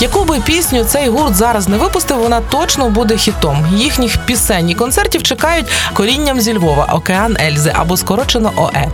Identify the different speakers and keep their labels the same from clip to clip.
Speaker 1: Яку би пісню цей гурт зараз не випустив, вона точно буде хітом. Їхніх пісень і концертів чекають корінням зі Львова, Океан Ельзи або скорочено ОЕ.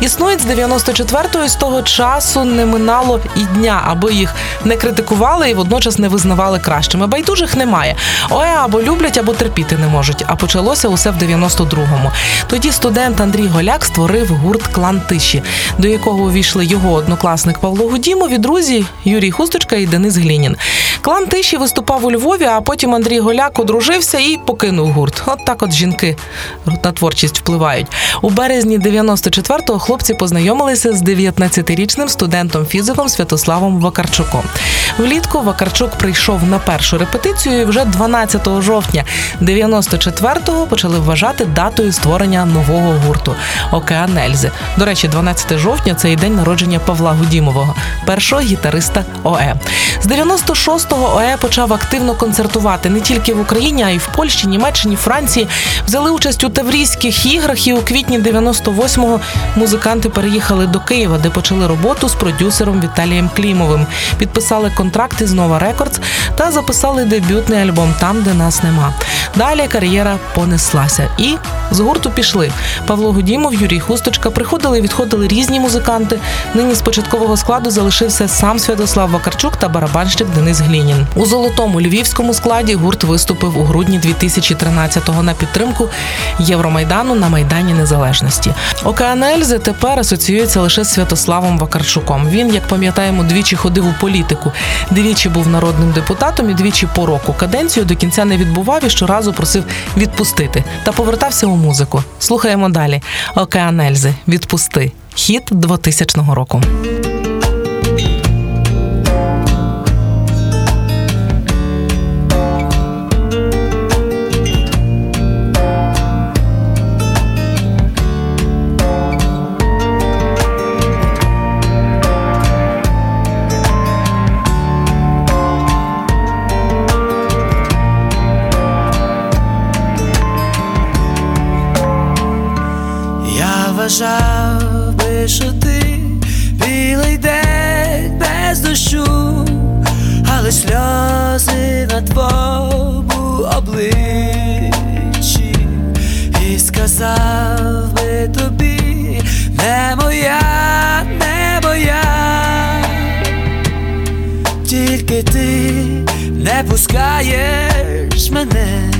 Speaker 1: Існують з 94-го і з того часу не минало і дня, аби їх не критикували і водночас не визнавали кращими. Байдужих немає. ОЕ або люблять, або терпіти не можуть. А почалося усе в 92-му. Тоді студент Андрій Голяк створив гурт Клан Тиші, до якого увійшли його однокласник Павло Гудімов і друзі Юрій Хусточка і Денис Глінін. Клан Тиші виступав у Львові, а потім Андрій Голяк одружився і покинув гурт. От так от жінки на творчість впливають. У березні 94-го хлопці познайомилися з 19-річним студентом фізиком Святославом Вакарчуком. Влітку Вакарчук прийшов на першу репетицію і вже 12 жовтня 94-го почали вважати датою створення нового гурту Океан Ельзи. До речі, 12 жовтня це і день народження Павла Гудімового, першого гітариста ОЕ. З 96-го ОЕ почав активно концертувати не тільки в Україні, а й в Польщі, Німеччині, Франції. Взяли участь у Таврійських іграх і у квітні 98-го музиканти переїхали до Києва, де почали роботу з продюсером Віталієм Клімовим. Підписали контракти з Nova Records та записали дебютний альбом Там, де нас нема. Далі кар'єра понеслася. І з гурту пішли. Павло Гудімов, Юрій Хусточка приходили і відходили різні музиканти. Нині з початкового складу залишився сам Святослав Вакарчук та барабанщик Денис Глінін. У золотому львівському складі гурт виступив у грудні 2013-го на підтримку Євромайдану на Майдані Незалежності. Океан тепер асоціюється лише з Святославом Вакарчуком. Він, як пам'ятаємо, двічі ходив у політику, двічі був народним депутатом і двічі по року каденцію до кінця не відбував і щоразу просив відпустити та повертався у музику. Слухаємо далі. Океан Ельзи. Відпусти. Хіт 2000 року.
Speaker 2: Вважав би, що ти білий день без дощу, але сльози на твоєму обличчі, і сказав би тобі, не моя, не моя, тільки ти не пускаєш мене.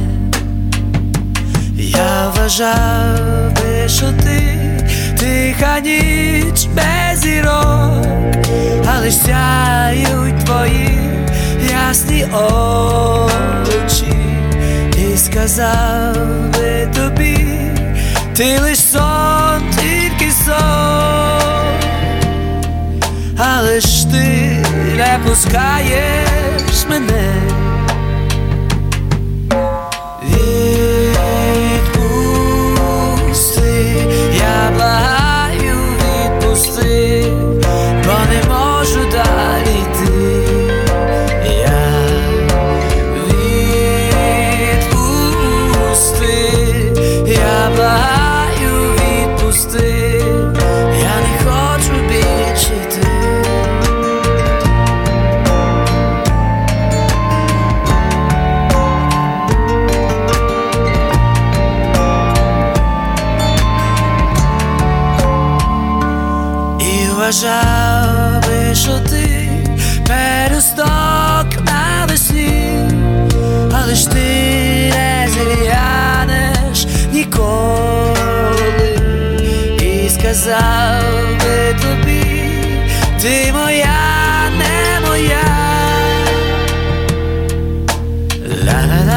Speaker 2: Я вважав би, що ти тиха ніч без зірок, але сяють твої ясні очі, і сказав би тобі, ти лиш сон, тільки сон, але ж ти не пускаєш мене. І вважав би, що ти пересток на весні, але ж ти не зглянеш ніколи, і сказав би тобі, ти моя, не моя. Лай.